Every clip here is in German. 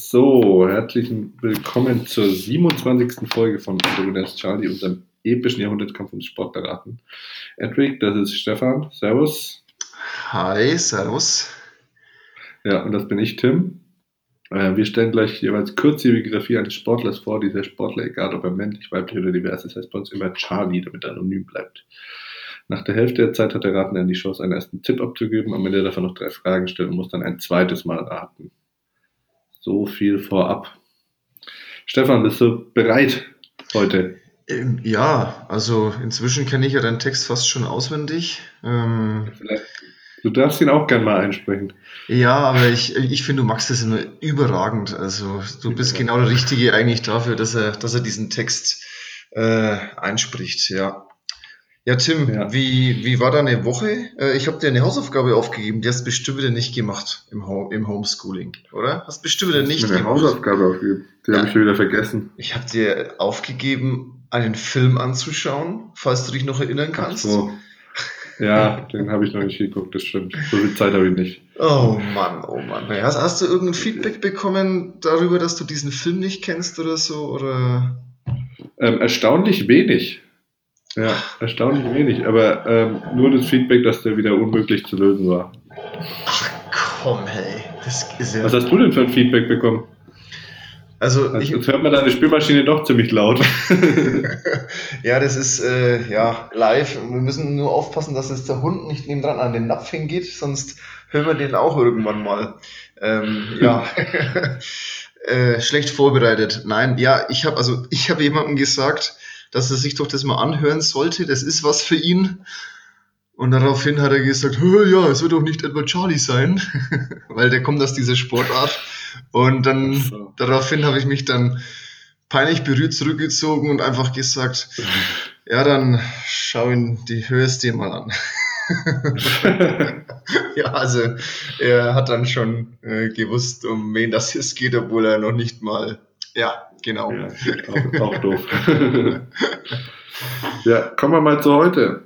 So, herzlichen Willkommen zur 27. Folge von Dominus Charlie, unserem epischen Jahrhundertkampf ums Sportberaten. Edric, das ist Stefan. Servus. Hi, servus. Ja, und das bin ich, Tim. Äh, wir stellen gleich jeweils kurz die Biografie eines Sportlers vor. Dieser Sportler, egal ob er männlich, weiblich oder divers ist, heißt bei uns immer Charlie, damit er anonym bleibt. Nach der Hälfte der Zeit hat der Ratende die Chance, einen ersten Tipp abzugeben, am Ende davon noch drei Fragen stellen und muss dann ein zweites Mal raten. So viel vorab. Stefan, bist du bereit heute? Ähm, ja, also inzwischen kenne ich ja deinen Text fast schon auswendig. Ähm, du darfst ihn auch gern mal einsprechen. Ja, aber ich, ich finde, du magst das immer überragend. Also du bist ja. genau der Richtige eigentlich dafür, dass er, dass er diesen Text äh, einspricht, ja. Ja, Tim, ja. Wie, wie war deine Woche? Äh, ich habe dir eine Hausaufgabe aufgegeben, die hast du bestimmt wieder nicht gemacht im, Ho im Homeschooling, oder? Hast bestimmt wieder nicht mir eine gemacht. Hausaufgabe aufgegeben, die ja. habe ich schon wieder vergessen. Ich habe dir aufgegeben, einen Film anzuschauen, falls du dich noch erinnern kannst. Ach so. Ja, den habe ich noch nicht geguckt, das stimmt. So viel Zeit habe ich nicht. Oh Mann, oh Mann. Hast, hast du irgendein Feedback bekommen darüber, dass du diesen Film nicht kennst oder so? Oder? Ähm, erstaunlich wenig. Ja, erstaunlich wenig, aber ähm, nur das Feedback, dass der wieder unmöglich zu lösen war. Ach komm, hey. Das ist ja Was hast du denn für ein Feedback bekommen? Also, also ich, jetzt hört man deine Spülmaschine doch ziemlich laut. ja, das ist äh, ja live. Wir müssen nur aufpassen, dass jetzt der Hund nicht nebendran an den Napf hingeht, sonst hören wir den auch irgendwann mal. Ähm, ja. äh, schlecht vorbereitet. Nein, ja, ich habe also ich habe jemandem gesagt, dass er sich doch das mal anhören sollte. Das ist was für ihn. Und daraufhin hat er gesagt, ja, es wird doch nicht etwa Charlie sein, weil der kommt aus dieser Sportart. Und dann so. daraufhin habe ich mich dann peinlich berührt zurückgezogen und einfach gesagt, ja, dann schau ihn, die hörst dir mal an. ja, also er hat dann schon äh, gewusst, um wen das jetzt geht, obwohl er noch nicht mal, ja, Genau. Ja, auch, auch doof. ja, kommen wir mal zu heute.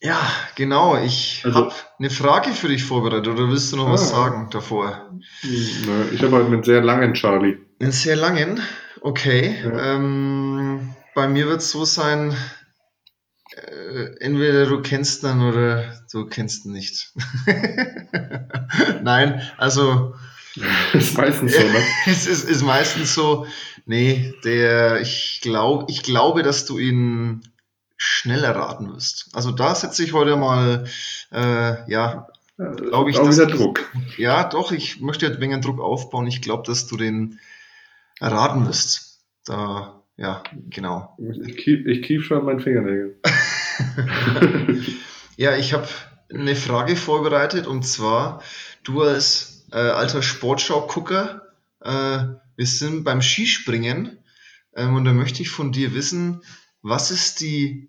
Ja, genau. Ich also, habe eine Frage für dich vorbereitet. Oder willst du noch ah, was sagen davor? Ich habe heute einen sehr langen Charlie. Einen sehr langen? Okay. Ja. Ähm, bei mir wird es so sein, äh, entweder du kennst ihn oder du kennst ihn nicht. Nein, also. ist meistens so, ne? es ist, ist meistens so. Nee, der, ich glaube, ich glaube, dass du ihn schneller raten wirst. Also da setze ich heute mal, äh, ja, glaube ich. Auch wieder Druck. Ja, doch, ich möchte jetzt wegen Druck aufbauen. Ich glaube, dass du den raten wirst. Da, ja, genau. Ich kief, ich kief schon meinen Fingernägel. ja, ich habe eine Frage vorbereitet und zwar, du als äh, alter Sportschau-Gucker, äh, wir sind beim Skispringen ähm, und da möchte ich von dir wissen, was ist die,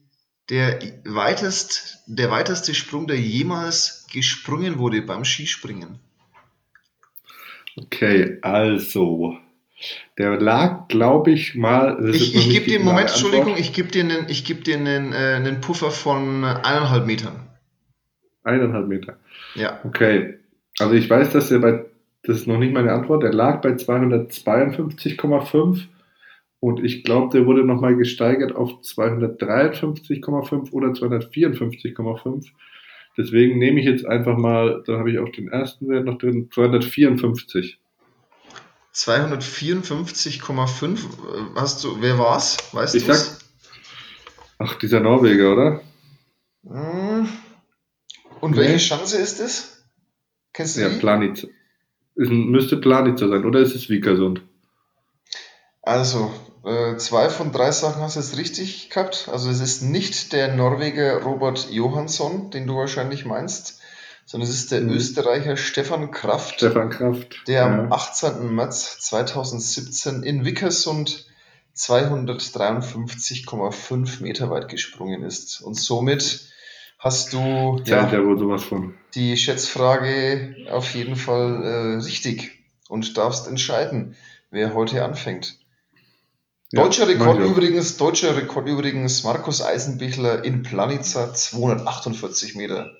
der, weitest, der weiteste Sprung, der jemals gesprungen wurde beim Skispringen? Okay, also der lag, glaube ich, mal. Ich, ich gebe dir, Moment, Entschuldigung, ich gebe dir, einen, ich geb dir einen, äh, einen Puffer von eineinhalb Metern. Eineinhalb Meter. Ja. Okay. Also ich weiß, dass er bei das ist noch nicht meine Antwort. Er lag bei 252,5 und ich glaube, der wurde nochmal gesteigert auf 253,5 oder 254,5. Deswegen nehme ich jetzt einfach mal, da habe ich auch den ersten Wert noch drin, 254. 254,5. Hast du, wer war's? Weißt du? Ich sag, ach, dieser Norweger, oder? Hm. Und nee. welche Chance ist es? Kennst du ja, die? Planitz. Es müsste Planitzer sein, oder ist es Vikersund? Also, äh, zwei von drei Sachen hast du jetzt richtig gehabt. Also, es ist nicht der Norweger Robert Johansson, den du wahrscheinlich meinst, sondern es ist der mhm. Österreicher Stefan Kraft. Stefan Kraft. Der ja. am 18. März 2017 in Vickersund 253,5 Meter weit gesprungen ist und somit hast du ja, ja wohl sowas von. die Schätzfrage auf jeden Fall äh, richtig und darfst entscheiden, wer heute anfängt. Ja, deutscher Rekord übrigens, deutscher Rekord übrigens, Markus Eisenbichler in Planica 248 Meter.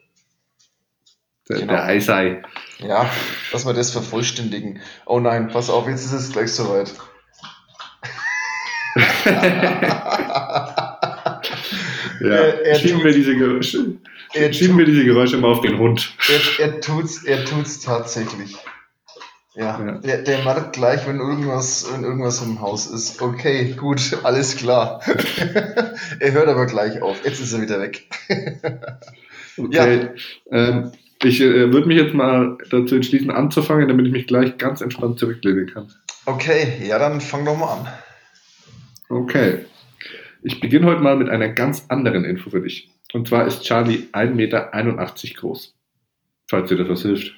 Der, genau. der Eisei. Ja, dass wir das vervollständigen. Oh nein, pass auf, jetzt ist es gleich soweit. ja, er, er schieben, wir diese Geräusche, schieben wir diese Geräusche mal auf den Hund. Er, er tut's, er tut's tatsächlich. Ja, ja. Der, der merkt gleich, wenn irgendwas, wenn irgendwas im Haus ist. Okay, gut, alles klar. er hört aber gleich auf. Jetzt ist er wieder weg. okay. Ja. Ähm, ich äh, würde mich jetzt mal dazu entschließen, anzufangen, damit ich mich gleich ganz entspannt zurücklehnen kann. Okay, ja, dann fang doch mal an. Okay. Ich beginne heute mal mit einer ganz anderen Info für dich. Und zwar ist Charlie 1,81 Meter groß. Falls dir das was hilft.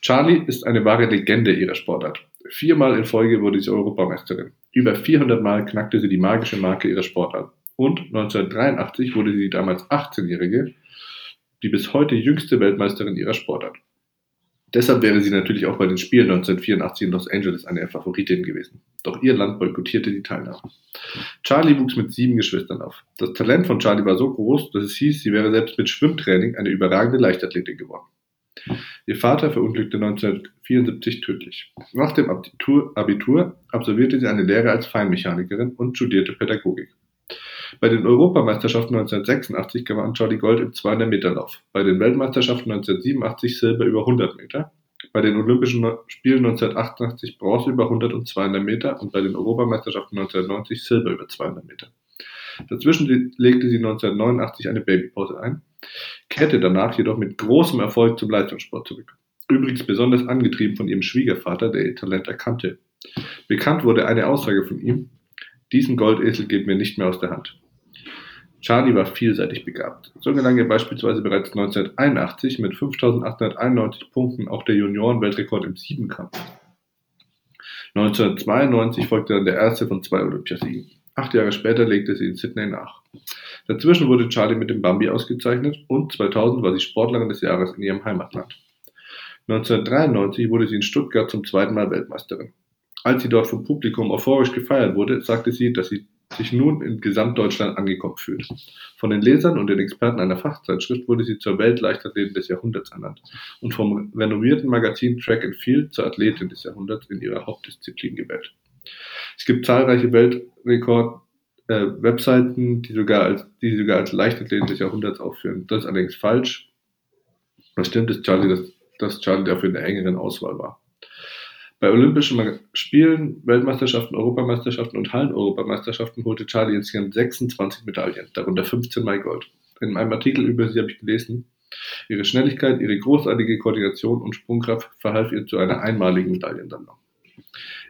Charlie ist eine wahre Legende ihrer Sportart. Viermal in Folge wurde sie Europameisterin. Über 400 Mal knackte sie die magische Marke ihrer Sportart. Und 1983 wurde sie die damals 18-Jährige, die bis heute jüngste Weltmeisterin ihrer Sportart. Deshalb wäre sie natürlich auch bei den Spielen 1984 in Los Angeles eine Favoritin gewesen. Doch ihr Land boykottierte die Teilnahme. Charlie wuchs mit sieben Geschwistern auf. Das Talent von Charlie war so groß, dass es hieß, sie wäre selbst mit Schwimmtraining eine überragende Leichtathletin geworden. Ihr Vater verunglückte 1974 tödlich. Nach dem Abitur absolvierte sie eine Lehre als Feinmechanikerin und studierte Pädagogik. Bei den Europameisterschaften 1986 gewann Charlie Gold im 200-Meter-Lauf, bei den Weltmeisterschaften 1987 Silber über 100 Meter, bei den Olympischen Spielen 1988 Bronze über 100 und 200 Meter und bei den Europameisterschaften 1990 Silber über 200 Meter. Dazwischen legte sie 1989 eine Babypause ein, kehrte danach jedoch mit großem Erfolg zum Leistungssport zurück. Übrigens besonders angetrieben von ihrem Schwiegervater, der ihr Talent erkannte. Bekannt wurde eine Aussage von ihm, diesen Goldesel geben wir nicht mehr aus der Hand. Charlie war vielseitig begabt. So gelang ihr beispielsweise bereits 1981 mit 5.891 Punkten auch der Junioren-Weltrekord im Siebenkampf. 1992 folgte dann der erste von zwei Olympiasiegen. Acht Jahre später legte sie in Sydney nach. Dazwischen wurde Charlie mit dem Bambi ausgezeichnet und 2000 war sie Sportlerin des Jahres in ihrem Heimatland. 1993 wurde sie in Stuttgart zum zweiten Mal Weltmeisterin. Als sie dort vom Publikum euphorisch gefeiert wurde, sagte sie, dass sie sich nun in Gesamtdeutschland angekommen fühlt. Von den Lesern und den Experten einer Fachzeitschrift wurde sie zur Weltleichtathletin des Jahrhunderts ernannt und vom renommierten Magazin Track and Field zur Athletin des Jahrhunderts in ihrer Hauptdisziplin gewählt. Es gibt zahlreiche Weltrekord äh, Webseiten, die sogar als, die sogar als Leichtathletin des Jahrhunderts aufführen. Das ist allerdings falsch. Was stimmt, ist Charlie, dass, dass Charlie dafür in der engeren Auswahl war. Bei Olympischen Spielen, Weltmeisterschaften, Europameisterschaften und Hallen-Europameisterschaften holte Charlie insgesamt 26 Medaillen, darunter 15 Mal Gold. In meinem Artikel über sie habe ich gelesen, ihre Schnelligkeit, ihre großartige Koordination und Sprungkraft verhalf ihr zu einer einmaligen Medaillensammlung.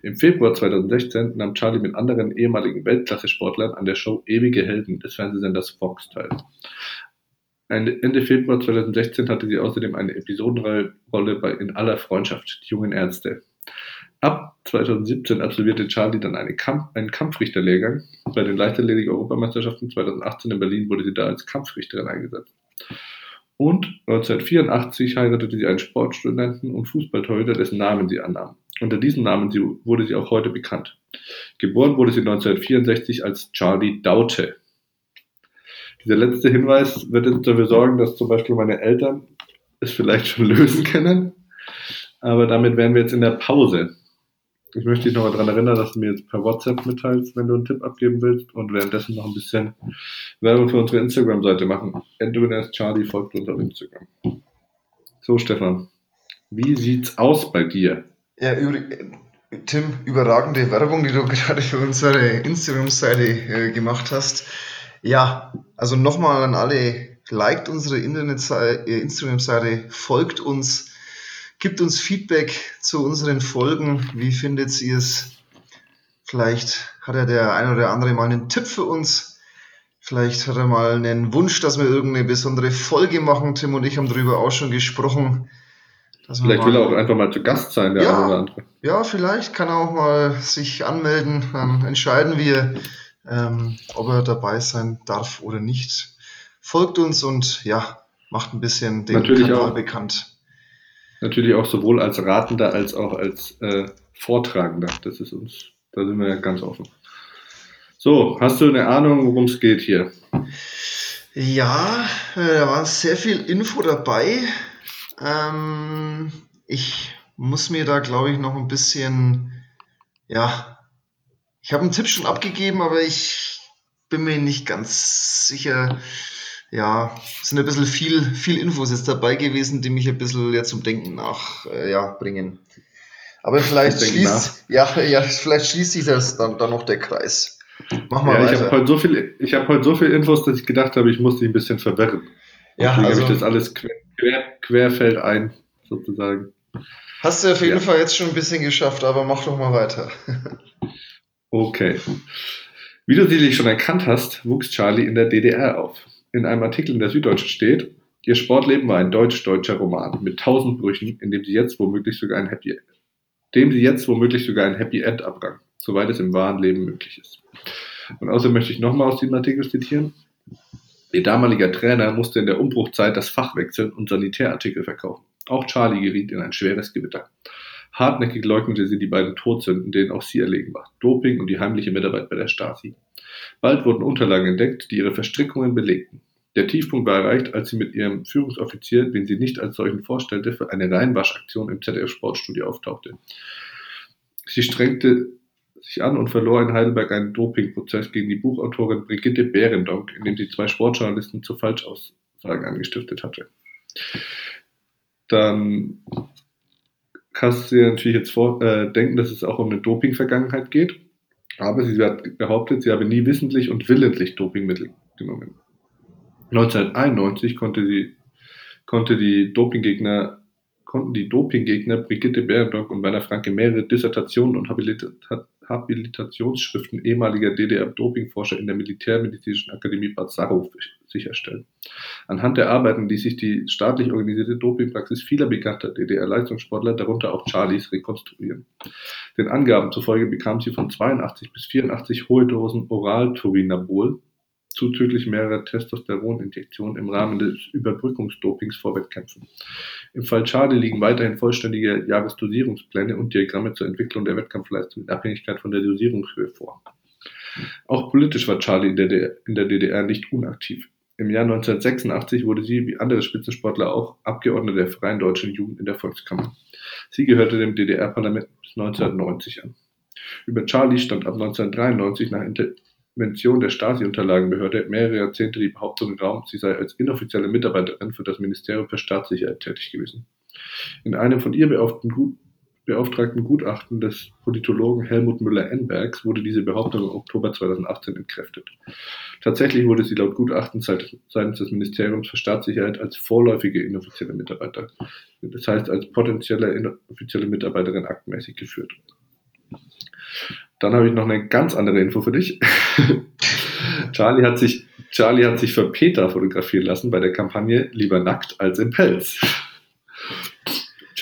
Im Februar 2016 nahm Charlie mit anderen ehemaligen Weltklasse-Sportlern an der Show Ewige Helden des Fernsehsenders Fox teil. Ende Februar 2016 hatte sie außerdem eine Episodenrolle bei In aller Freundschaft, die jungen Ärzte. Ab 2017 absolvierte Charlie dann eine Kampf, einen Kampfrichterlehrgang. Bei den Leichtathletik-Europameisterschaften 2018 in Berlin wurde sie da als Kampfrichterin eingesetzt. Und 1984 heiratete sie einen Sportstudenten und Fußballtorhüter, dessen Namen sie annahm. Unter diesem Namen wurde sie auch heute bekannt. Geboren wurde sie 1964 als Charlie Daute. Dieser letzte Hinweis wird jetzt dafür sorgen, dass zum Beispiel meine Eltern es vielleicht schon lösen können. Aber damit wären wir jetzt in der Pause. Ich möchte dich nochmal daran erinnern, dass du mir jetzt per WhatsApp mitteilst, wenn du einen Tipp abgeben willst und währenddessen noch ein bisschen Werbung für unsere Instagram-Seite machen. Endwinners Charlie folgt uns auf Instagram. So, Stefan, wie sieht's aus bei dir? Ja, Tim, überragende Werbung, die du gerade für unsere Instagram-Seite äh, gemacht hast. Ja, also nochmal an alle, liked unsere Internetseite, äh, Instagram-Seite, folgt uns, Gibt uns Feedback zu unseren Folgen. Wie findet ihr es? Vielleicht hat ja der ein oder andere mal einen Tipp für uns. Vielleicht hat er mal einen Wunsch, dass wir irgendeine besondere Folge machen. Tim und ich haben darüber auch schon gesprochen. vielleicht will er auch einfach mal zu Gast sein, der ja, oder andere. Ja, vielleicht kann er auch mal sich anmelden. Dann entscheiden wir, ähm, ob er dabei sein darf oder nicht. Folgt uns und ja, macht ein bisschen den Natürlich Kanal auch. bekannt natürlich auch sowohl als Ratender als auch als äh, Vortragender. Das ist uns, da sind wir ganz offen. So, hast du eine Ahnung, worum es geht hier? Ja, äh, da war sehr viel Info dabei. Ähm, ich muss mir da, glaube ich, noch ein bisschen, ja, ich habe einen Tipp schon abgegeben, aber ich bin mir nicht ganz sicher. Ja, es sind ein bisschen viel, viel Infos jetzt dabei gewesen, die mich ein bisschen ja, zum Denken nach äh, ja, bringen. Aber vielleicht schließt, ja, ja, vielleicht schließt sich das dann, dann noch der Kreis. Mach mal ja, weiter. Ich habe heute, so viel, hab heute so viel Infos, dass ich gedacht habe, ich muss dich ein bisschen verwirren. Ja, Deswegen also, habe ich das alles quer, quer, querfeld ein, sozusagen. Hast du auf jeden ja. Fall jetzt schon ein bisschen geschafft, aber mach doch mal weiter. okay. Wie du sicherlich schon erkannt hast, wuchs Charlie in der DDR auf. In einem Artikel in der Süddeutschen steht, ihr Sportleben war ein deutsch-deutscher Roman mit tausend Brüchen, in dem sie jetzt womöglich sogar ein Happy dem sie jetzt womöglich sogar ein Happy End abgang, soweit es im wahren Leben möglich ist. Und außerdem möchte ich nochmal aus diesem Artikel zitieren. Ihr damaliger Trainer musste in der Umbruchzeit das Fach wechseln und Sanitärartikel verkaufen. Auch Charlie geriet in ein schweres Gewitter. Hartnäckig leugnete sie die beiden Todsünden, denen auch sie erlegen war. Doping und die heimliche Mitarbeit bei der Stasi. Bald wurden Unterlagen entdeckt, die ihre Verstrickungen belegten. Der Tiefpunkt war erreicht, als sie mit ihrem Führungsoffizier, den sie nicht als solchen vorstellte, für eine Reinwaschaktion im ZDF-Sportstudio auftauchte. Sie strengte sich an und verlor in Heidelberg einen Dopingprozess gegen die Buchautorin Brigitte Behrendonck, in dem sie zwei Sportjournalisten zu Falschaussagen angestiftet hatte. Dann kannst du dir natürlich jetzt vor, äh, denken, dass es auch um eine Doping-Vergangenheit geht. Aber sie hat behauptet, sie habe nie wissentlich und willentlich Dopingmittel genommen. 1991 konnte, sie, konnte die Dopinggegner konnten die Dopinggegner Brigitte Berendock und Werner Franke mehrere Dissertationen und Habilitationsschriften ehemaliger DDR-Dopingforscher in der Militärmedizinischen Akademie Bad Sarrow sicherstellen. Anhand der Arbeiten ließ sich die staatlich organisierte Dopingpraxis vieler bekannter DDR-Leistungssportler, darunter auch Charlies, rekonstruieren. Den Angaben zufolge bekam sie von 82 bis 84 hohe Dosen Oral-Turinabol, zuzüglich mehrerer Testosteroninjektionen im Rahmen des Überbrückungsdopings vor Wettkämpfen. Im Fall Charlie liegen weiterhin vollständige Jahresdosierungspläne und Diagramme zur Entwicklung der Wettkampfleistung in Abhängigkeit von der Dosierungshöhe vor. Auch politisch war Charlie in der, in der DDR nicht unaktiv. Im Jahr 1986 wurde sie, wie andere Spitzensportler auch, Abgeordnete der Freien Deutschen Jugend in der Volkskammer. Sie gehörte dem DDR-Parlament bis 1990 an. Über Charlie stand ab 1993 nach Intervention der Stasi-Unterlagenbehörde mehrere Jahrzehnte die Behauptung im Raum, sie sei als inoffizielle Mitarbeiterin für das Ministerium für Staatssicherheit tätig gewesen. In einem von ihr beauftragten Gutachten des Politologen Helmut Müller-Enbergs wurde diese Behauptung im Oktober 2018 entkräftet. Tatsächlich wurde sie laut Gutachten seitens des Ministeriums für Staatssicherheit als vorläufige inoffizielle Mitarbeiter, das heißt als potenzielle inoffizielle Mitarbeiterin aktmäßig geführt. Dann habe ich noch eine ganz andere Info für dich. Charlie hat sich, Charlie hat sich für Peter fotografieren lassen bei der Kampagne Lieber nackt als im Pelz.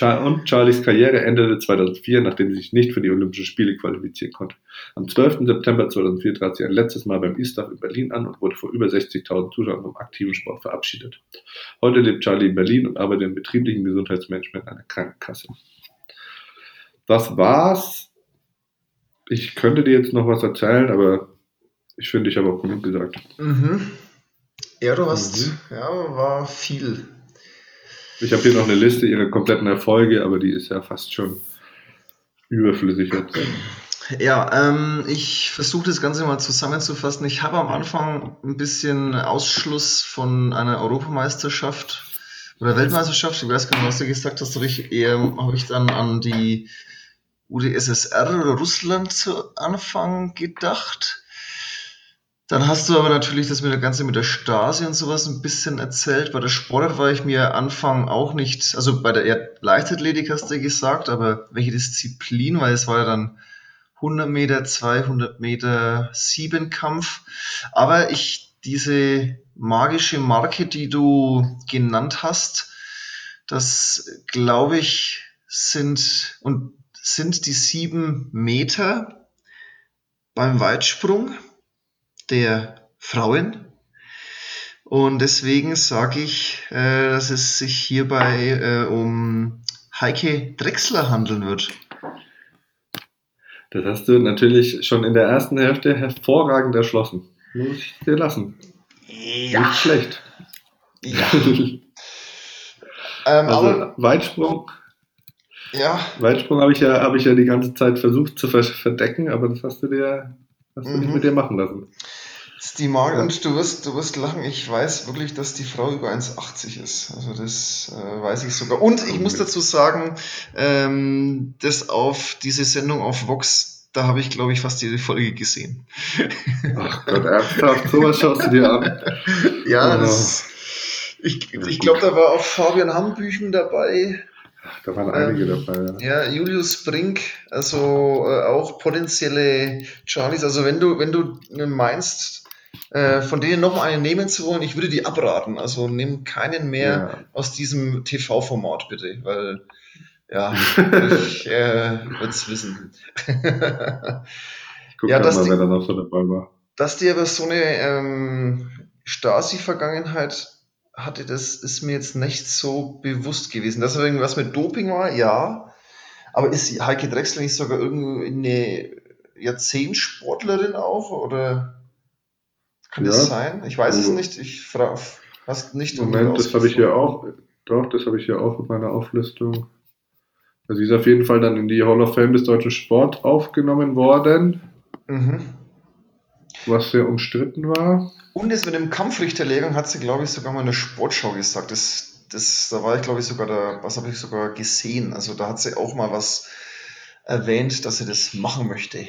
Und Charlies Karriere endete 2004, nachdem sie sich nicht für die Olympischen Spiele qualifizieren konnte. Am 12. September 2004 trat sie ein letztes Mal beim ISTAF in Berlin an und wurde vor über 60.000 Zuschauern vom aktiven Sport verabschiedet. Heute lebt Charlie in Berlin und arbeitet im betrieblichen Gesundheitsmanagement einer Krankenkasse. Das war's ich könnte dir jetzt noch was erzählen, aber ich finde, ich habe auch genug gesagt. Mhm. Ja, du hast, mhm. ja, war viel. Ich habe hier noch eine Liste ihrer kompletten Erfolge, aber die ist ja fast schon überflüssig jetzt. Ja, ähm, ich versuche das Ganze mal zusammenzufassen. Ich habe am Anfang ein bisschen Ausschluss von einer Europameisterschaft oder Weltmeisterschaft, ich weiß gar nicht, was du gesagt hast, habe ich, eher, habe ich dann an die UdSSR oder Russland zu Anfang gedacht. Dann hast du aber natürlich das mit der Ganze mit der Stasi und sowas ein bisschen erzählt. Bei der Sportart war ich mir Anfang auch nicht, also bei der Leichtathletik hast du gesagt, aber welche Disziplin, weil es war ja dann 100 Meter, 200 Meter Siebenkampf. Aber ich, diese magische Marke, die du genannt hast, das glaube ich sind, und sind die sieben Meter beim Weitsprung der Frauen. Und deswegen sage ich, äh, dass es sich hierbei äh, um Heike Drechsler handeln wird. Das hast du natürlich schon in der ersten Hälfte hervorragend erschlossen. Muss ich dir lassen. Ja. Nicht schlecht. Ja. Ähm, also aber, Weitsprung. Ja. Weitsprung habe ich ja, habe ich ja die ganze Zeit versucht zu verdecken, aber das hast du dir, hast du mhm. nicht mit dir machen lassen. Die Mark, ja. und du wirst, du wirst lachen, ich weiß wirklich, dass die Frau über 1,80 ist. Also das äh, weiß ich sogar. Und ich muss dazu sagen, ähm, das auf diese Sendung auf Vox, da habe ich, glaube ich, fast jede Folge gesehen. Ach Gott, ernsthaft, sowas schaust du dir an. Ja, oh. das, ich, ich glaube, da war auch Fabian Hambüchen dabei. Ach, da waren einige ähm, dabei. Ja. ja, Julius Brink, also äh, auch potenzielle Charlies. Also wenn du, wenn du meinst, äh, von denen noch einen nehmen zu wollen, ich würde die abraten. Also nimm keinen mehr ja. aus diesem TV-Format bitte, weil ja, ich äh, würde es wissen. ich gucke ja, mal, die, wer da noch so dabei war. Dass die aber so eine ähm, Stasi-Vergangenheit hatte, das ist mir jetzt nicht so bewusst gewesen. Dass er irgendwas mit Doping war, ja. Aber ist Heike Drechsler nicht sogar irgendwie eine Jahrzehntsportlerin auch? Oder? Kann ja. das sein? Ich weiß also, es nicht. Ich frage hast nicht. Moment, das habe ich ja auch. Doch, das habe ich ja auch in meiner Auflistung. Also sie ist auf jeden Fall dann in die Hall of Fame des deutschen Sport aufgenommen worden. Mhm. Was sehr umstritten war. Und es mit dem Kampfrichterlehrgang hat sie, glaube ich, sogar mal in der Sportschau gesagt. Das, das, da war ich, glaube ich, sogar da, was habe ich sogar gesehen. Also da hat sie auch mal was erwähnt, dass sie das machen möchte.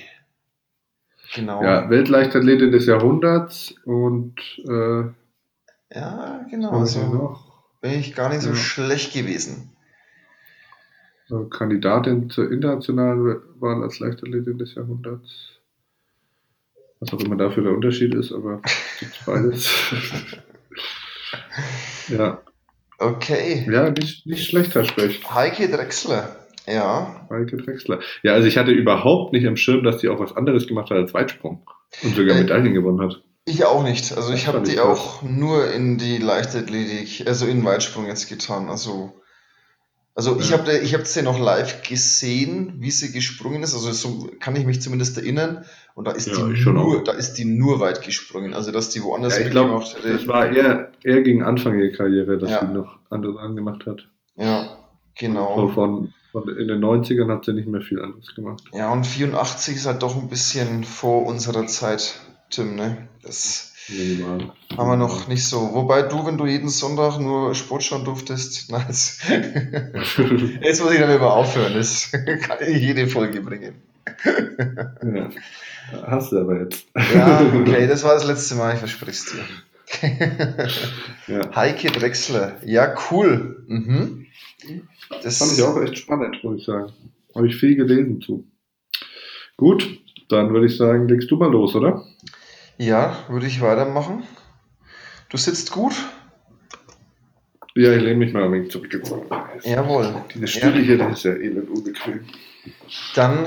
Genau. Ja, Weltleichtathletin des Jahrhunderts und äh, ja, genau. Also bin ich gar nicht so ja. schlecht gewesen. Kandidatin zur internationalen Wahl als Leichtathletin des Jahrhunderts. Was auch immer dafür der Unterschied ist, aber beides. ja. Okay. Ja, nicht, nicht schlecht, Herr Specht. Heike Drechsler. Ja. Maike Drexler. Ja, also ich hatte überhaupt nicht am Schirm, dass die auch was anderes gemacht hat als Weitsprung und sogar äh, Medaillen gewonnen hat. Ich auch nicht. Also ich habe die auch nur in die Leichtathletik, also in Weitsprung jetzt getan. Also, also ich habe ich sie noch live gesehen, wie sie gesprungen ist. Also so kann ich mich zumindest erinnern. Und da ist ja, die nur, da ist die nur weit gesprungen. Also dass die woanders ja, ich glaube, das war eher, eher gegen Anfang ihrer Karriere, dass ja. sie noch andere Sachen gemacht hat. Ja, genau. So von und in den 90ern hat sie nicht mehr viel anderes gemacht. Ja, und 84 ist halt doch ein bisschen vor unserer Zeit, Tim, ne? Das Minimal. haben wir noch nicht so. Wobei du, wenn du jeden Sonntag nur Sport schauen durftest, na, jetzt, muss ich dann immer aufhören. Das kann ich jede Folge bringen. ja. Hast du aber jetzt. ja, okay, das war das letzte Mal, ich verspreche es dir. ja. Heike Drechsler, ja, cool. Mhm. Das fand ich auch echt spannend, muss ich sagen. Habe ich viel gelesen zu. Gut, dann würde ich sagen, legst du mal los, oder? Ja, würde ich weitermachen. Du sitzt gut? Ja, ich lehne mich mal ein wenig zurückgezogen. Jawohl. Diese Stühle ja. hier, das ist ja elend unbequem. Dann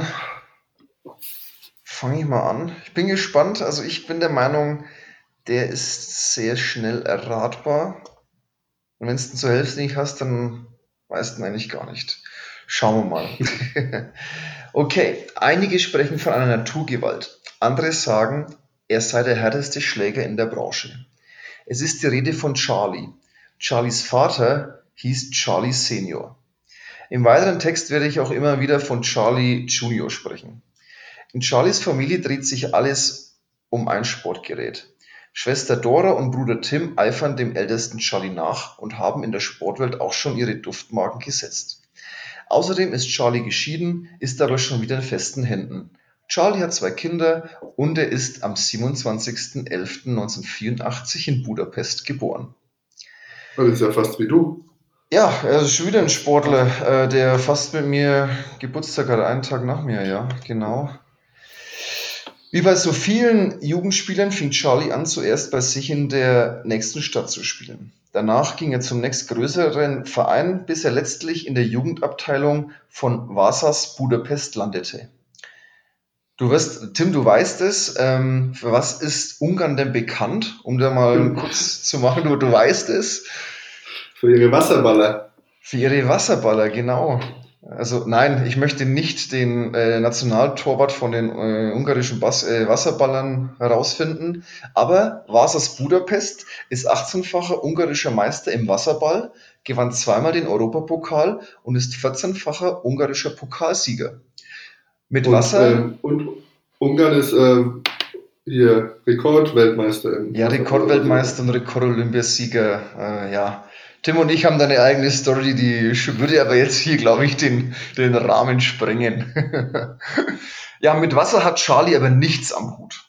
fange ich mal an. Ich bin gespannt. Also ich bin der Meinung, der ist sehr schnell erratbar. Und wenn du ihn zur Hälfte nicht hast, dann meisten eigentlich gar nicht. Schauen wir mal. okay, einige sprechen von einer Naturgewalt. Andere sagen, er sei der härteste Schläger in der Branche. Es ist die Rede von Charlie. Charlies Vater hieß Charlie Senior. Im weiteren Text werde ich auch immer wieder von Charlie Junior sprechen. In Charlies Familie dreht sich alles um ein Sportgerät. Schwester Dora und Bruder Tim eifern dem ältesten Charlie nach und haben in der Sportwelt auch schon ihre Duftmarken gesetzt. Außerdem ist Charlie geschieden, ist aber schon wieder in festen Händen. Charlie hat zwei Kinder und er ist am 27.11.1984 in Budapest geboren. Das ist ja fast wie du. Ja, er ist schon wieder ein Sportler, äh, der fast mit mir Geburtstag hat, einen Tag nach mir, ja, genau. Wie bei so vielen Jugendspielern fing Charlie an, zuerst bei sich in der nächsten Stadt zu spielen. Danach ging er zum nächstgrößeren Verein, bis er letztlich in der Jugendabteilung von Vasas Budapest landete. Du wirst, Tim, du weißt es. Ähm, für was ist Ungarn denn bekannt? Um da mal kurz zu machen, du, du weißt es. Für ihre Wasserballer. Für ihre Wasserballer, genau. Also nein, ich möchte nicht den äh, Nationaltorwart von den äh, ungarischen Bas äh, Wasserballern herausfinden, aber Vasas Budapest ist 18-facher ungarischer Meister im Wasserball, gewann zweimal den Europapokal und ist 14-facher ungarischer Pokalsieger. Mit Und, Wasser, ähm, und Ungarn ist ähm, hier Rekordweltmeister. im ja, Rekordweltmeister und Rekord-Olympiasieger, äh, ja. Tim und ich haben da eine eigene Story, die würde aber jetzt hier, glaube ich, den, den Rahmen sprengen. ja, mit Wasser hat Charlie aber nichts am Hut.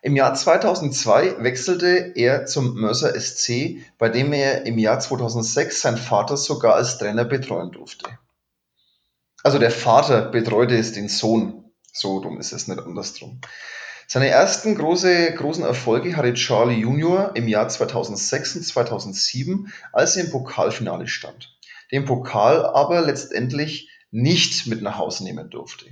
Im Jahr 2002 wechselte er zum Mercer SC, bei dem er im Jahr 2006 seinen Vater sogar als Trainer betreuen durfte. Also der Vater betreute es den Sohn. So rum ist es nicht andersrum. Seine ersten große, großen Erfolge hatte Charlie Junior im Jahr 2006 und 2007, als er im Pokalfinale stand. Den Pokal aber letztendlich nicht mit nach Hause nehmen durfte.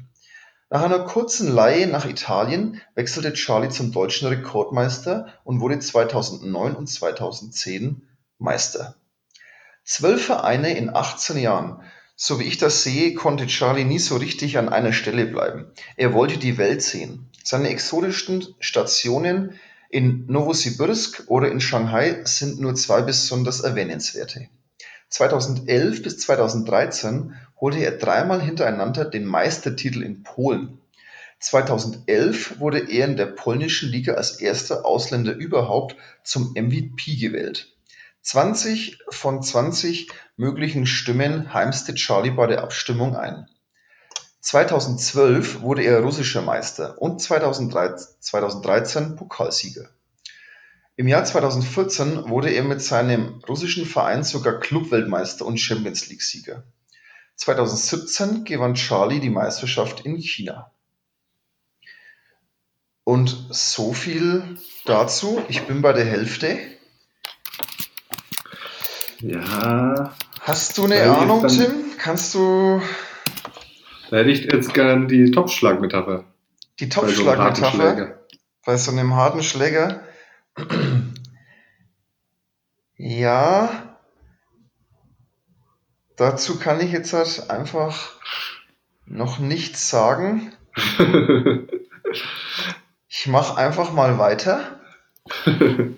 Nach einer kurzen Leihe nach Italien wechselte Charlie zum deutschen Rekordmeister und wurde 2009 und 2010 Meister. Zwölf Vereine in 18 Jahren. So wie ich das sehe, konnte Charlie nie so richtig an einer Stelle bleiben. Er wollte die Welt sehen. Seine exotischen Stationen in Novosibirsk oder in Shanghai sind nur zwei besonders erwähnenswerte. 2011 bis 2013 holte er dreimal hintereinander den Meistertitel in Polen. 2011 wurde er in der polnischen Liga als erster Ausländer überhaupt zum MVP gewählt. 20 von 20 möglichen Stimmen heimste Charlie bei der Abstimmung ein. 2012 wurde er russischer Meister und 2013, 2013 Pokalsieger. Im Jahr 2014 wurde er mit seinem russischen Verein sogar Clubweltmeister und Champions League-Sieger. 2017 gewann Charlie die Meisterschaft in China. Und so viel dazu. Ich bin bei der Hälfte. Ja, Hast du eine Ahnung, dann- Tim? Kannst du da hätte ich jetzt gern die Topfschlagmetapher. die Topfschlagmetapher bei so einem harten Schläger? Ja, dazu kann ich jetzt halt einfach noch nichts sagen. Ich mache einfach mal weiter.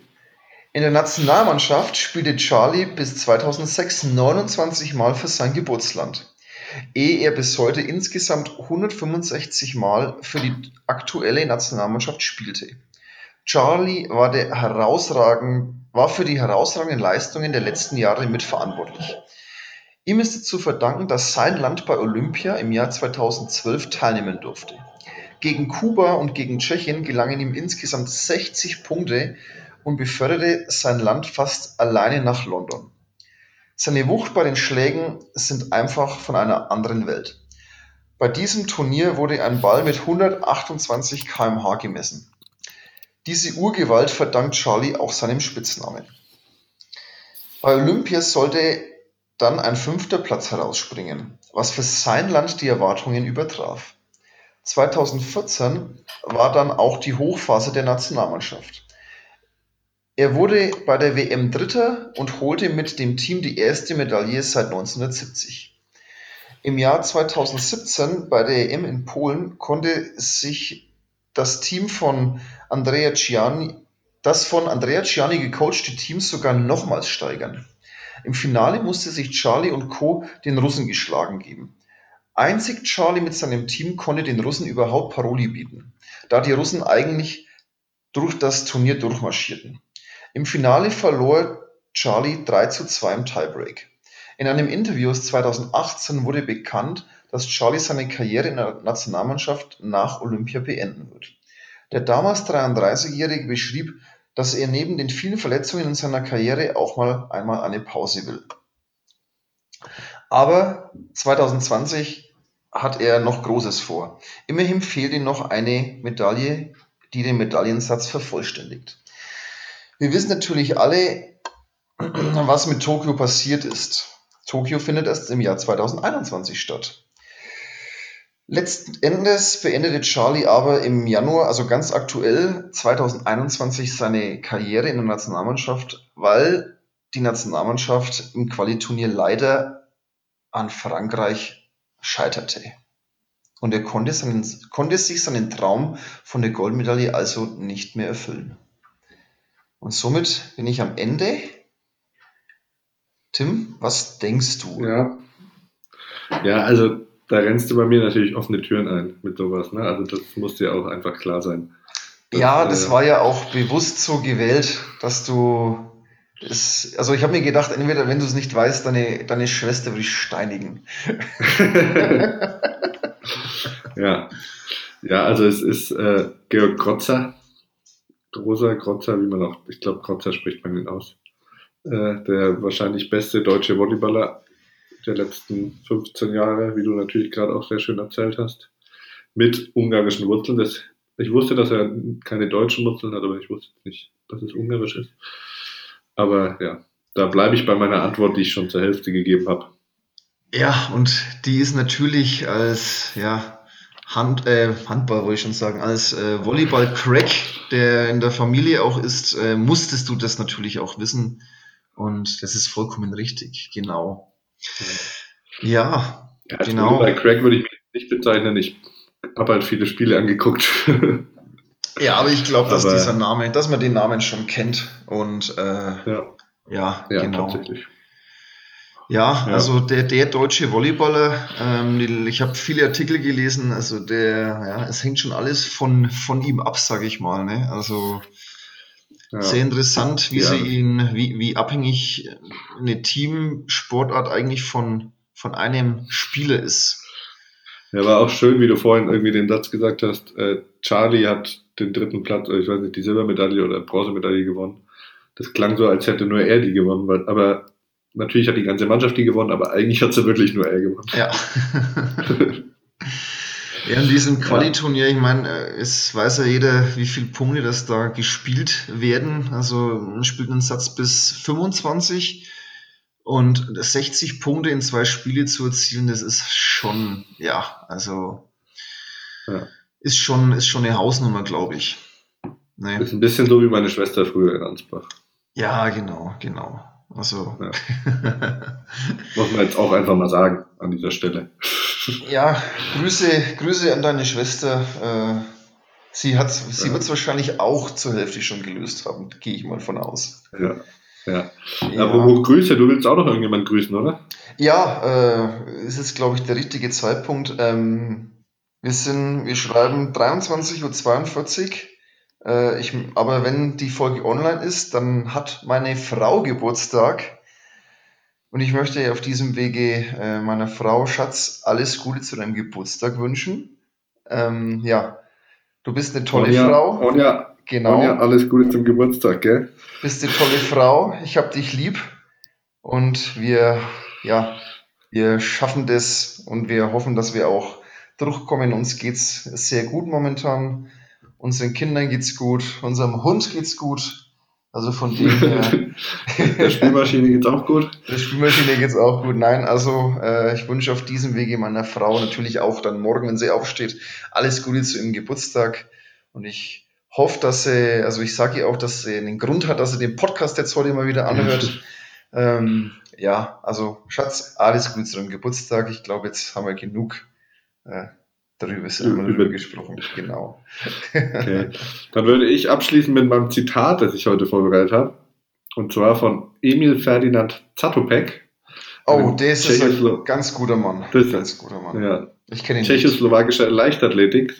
In der Nationalmannschaft spielte Charlie bis 2006 29 Mal für sein Geburtsland, ehe er bis heute insgesamt 165 Mal für die aktuelle Nationalmannschaft spielte. Charlie war, der herausragend, war für die herausragenden Leistungen der letzten Jahre mitverantwortlich. Ihm ist es zu verdanken, dass sein Land bei Olympia im Jahr 2012 teilnehmen durfte. Gegen Kuba und gegen Tschechien gelangen ihm insgesamt 60 Punkte und beförderte sein Land fast alleine nach London. Seine Wucht bei den Schlägen sind einfach von einer anderen Welt. Bei diesem Turnier wurde ein Ball mit 128 km/h gemessen. Diese Urgewalt verdankt Charlie auch seinem Spitznamen. Bei Olympia sollte dann ein fünfter Platz herausspringen, was für sein Land die Erwartungen übertraf. 2014 war dann auch die Hochphase der Nationalmannschaft. Er wurde bei der WM Dritter und holte mit dem Team die erste Medaille seit 1970. Im Jahr 2017 bei der EM in Polen konnte sich das Team von Andrea Ciani, das von Andrea Ciani gecoachte Team sogar nochmals steigern. Im Finale musste sich Charlie und Co. den Russen geschlagen geben. Einzig Charlie mit seinem Team konnte den Russen überhaupt Paroli bieten, da die Russen eigentlich durch das Turnier durchmarschierten. Im Finale verlor Charlie 3 zu 2 im Tiebreak. In einem Interview aus 2018 wurde bekannt, dass Charlie seine Karriere in der Nationalmannschaft nach Olympia beenden wird. Der damals 33-Jährige beschrieb, dass er neben den vielen Verletzungen in seiner Karriere auch mal einmal eine Pause will. Aber 2020 hat er noch Großes vor. Immerhin fehlt ihm noch eine Medaille, die den Medaillensatz vervollständigt. Wir wissen natürlich alle, was mit Tokio passiert ist. Tokio findet erst im Jahr 2021 statt. Letzten Endes beendete Charlie aber im Januar, also ganz aktuell 2021, seine Karriere in der Nationalmannschaft, weil die Nationalmannschaft im Qualiturnier leider an Frankreich scheiterte. Und er konnte, seinen, konnte sich seinen Traum von der Goldmedaille also nicht mehr erfüllen. Und somit bin ich am Ende. Tim, was denkst du? Ja, ja also da rennst du bei mir natürlich offene Türen ein mit sowas. Ne? Also das muss dir auch einfach klar sein. Das, ja, das äh, war ja auch bewusst so gewählt, dass du es, also ich habe mir gedacht, entweder wenn du es nicht weißt, deine, deine Schwester würde ich steinigen. ja. Ja, also es ist äh, Georg Krotzer, Rosa Krotzer, wie man auch, ich glaube Krotzer spricht man ihn aus, äh, der wahrscheinlich beste deutsche Volleyballer der letzten 15 Jahre, wie du natürlich gerade auch sehr schön erzählt hast, mit ungarischen Wurzeln. Das, ich wusste, dass er keine deutschen Wurzeln hat, aber ich wusste nicht, dass es ungarisch ist. Aber ja, da bleibe ich bei meiner Antwort, die ich schon zur Hälfte gegeben habe. Ja, und die ist natürlich als ja, Hand, äh, Handball, wollte ich schon sagen, als äh, Volleyball-Crack, der in der Familie auch ist, äh, musstest du das natürlich auch wissen. Und das ist vollkommen richtig, genau. Ja, ja als genau. Volleyball-Crack würde ich mich nicht bezeichnen. Ich habe halt viele Spiele angeguckt. Ja, aber ich glaube, dass aber, dieser Name, dass man den Namen schon kennt und äh, ja. ja, ja, genau. Tatsächlich. Ja, ja, also der, der deutsche Volleyballer, ähm, ich habe viele Artikel gelesen, also der, ja, es hängt schon alles von, von ihm ab, sage ich mal. Ne? Also ja. sehr interessant, wie ja. sie ihn, wie, wie abhängig eine Teamsportart eigentlich von, von einem Spieler ist. Ja, war auch schön, wie du vorhin irgendwie den Satz gesagt hast, äh, Charlie hat den dritten Platz, ich weiß nicht, die Silbermedaille oder Bronzemedaille gewonnen. Das klang so, als hätte nur er die gewonnen, weil, aber natürlich hat die ganze Mannschaft die gewonnen, aber eigentlich hat sie wirklich nur er gewonnen. Ja. ja, in diesem Qualiturnier, ich meine, es weiß ja jeder, wie viele Punkte das da gespielt werden. Also man spielt einen Satz bis 25 und 60 Punkte in zwei Spiele zu erzielen, das ist schon, ja, also ja. ist schon, ist schon eine Hausnummer, glaube ich. Nee. Ist ein bisschen so wie meine Schwester früher in Ansbach. Ja, genau, genau. Also. Ja. Muss man jetzt auch einfach mal sagen an dieser Stelle. Ja, Grüße, Grüße an deine Schwester. Äh, sie hat, sie ja. wird es wahrscheinlich auch zur Hälfte schon gelöst haben, gehe ich mal von aus. Ja. Ja. ja. Aber wo Grüße, du willst auch noch irgendjemand grüßen, oder? Ja, äh, ist jetzt, glaube ich, der richtige Zeitpunkt. Ähm, wir sind, wir schreiben 23.42 Uhr. Äh, ich, aber wenn die Folge online ist, dann hat meine Frau Geburtstag. Und ich möchte auf diesem Wege äh, meiner Frau Schatz alles Gute zu deinem Geburtstag wünschen. Ähm, ja, du bist eine tolle Onja, Frau. Onja, genau. Onja, alles Gute zum Geburtstag, gell? Bist eine tolle Frau. Ich hab dich lieb. Und wir, ja, wir schaffen das und wir hoffen, dass wir auch durchkommen. Uns geht's sehr gut momentan. Unseren Kindern geht's gut, unserem Hund geht's gut. Also von dem her. Der Spielmaschine geht's auch gut. Der Spielmaschine geht's auch gut. Nein, also äh, ich wünsche auf diesem Wege meiner Frau natürlich auch dann morgen, wenn sie aufsteht, alles Gute zu ihrem Geburtstag. Und ich hoffe, dass sie, also ich sage ihr auch, dass sie einen Grund hat, dass sie den Podcast jetzt heute mal wieder anhört. ähm, ja, also Schatz, alles Gute zu deinem Geburtstag. Ich glaube, jetzt haben wir genug äh, Darüber ist immer über gesprochen, genau. Okay. Dann würde ich abschließen mit meinem Zitat, das ich heute vorbereitet habe. Und zwar von Emil Ferdinand Zatopek. Oh, der ist ein ganz guter Mann. Das ist ganz guter Mann. Ja. Ich kenne ihn Tschechoslowakischer Leichtathletik,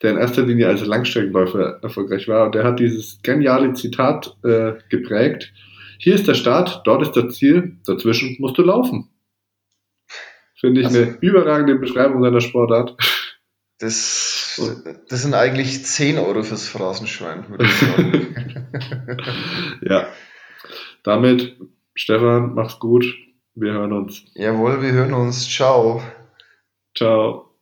der in erster Linie als Langstreckenläufer erfolgreich war. Und der hat dieses geniale Zitat äh, geprägt. Hier ist der Start, dort ist das Ziel, dazwischen musst du laufen. Finde ich also, eine überragende Beschreibung seiner Sportart. Das, das sind eigentlich 10 Euro fürs Phrasenschwein, würde ich sagen. ja. Damit, Stefan, mach's gut. Wir hören uns. Jawohl, wir hören uns. Ciao. Ciao.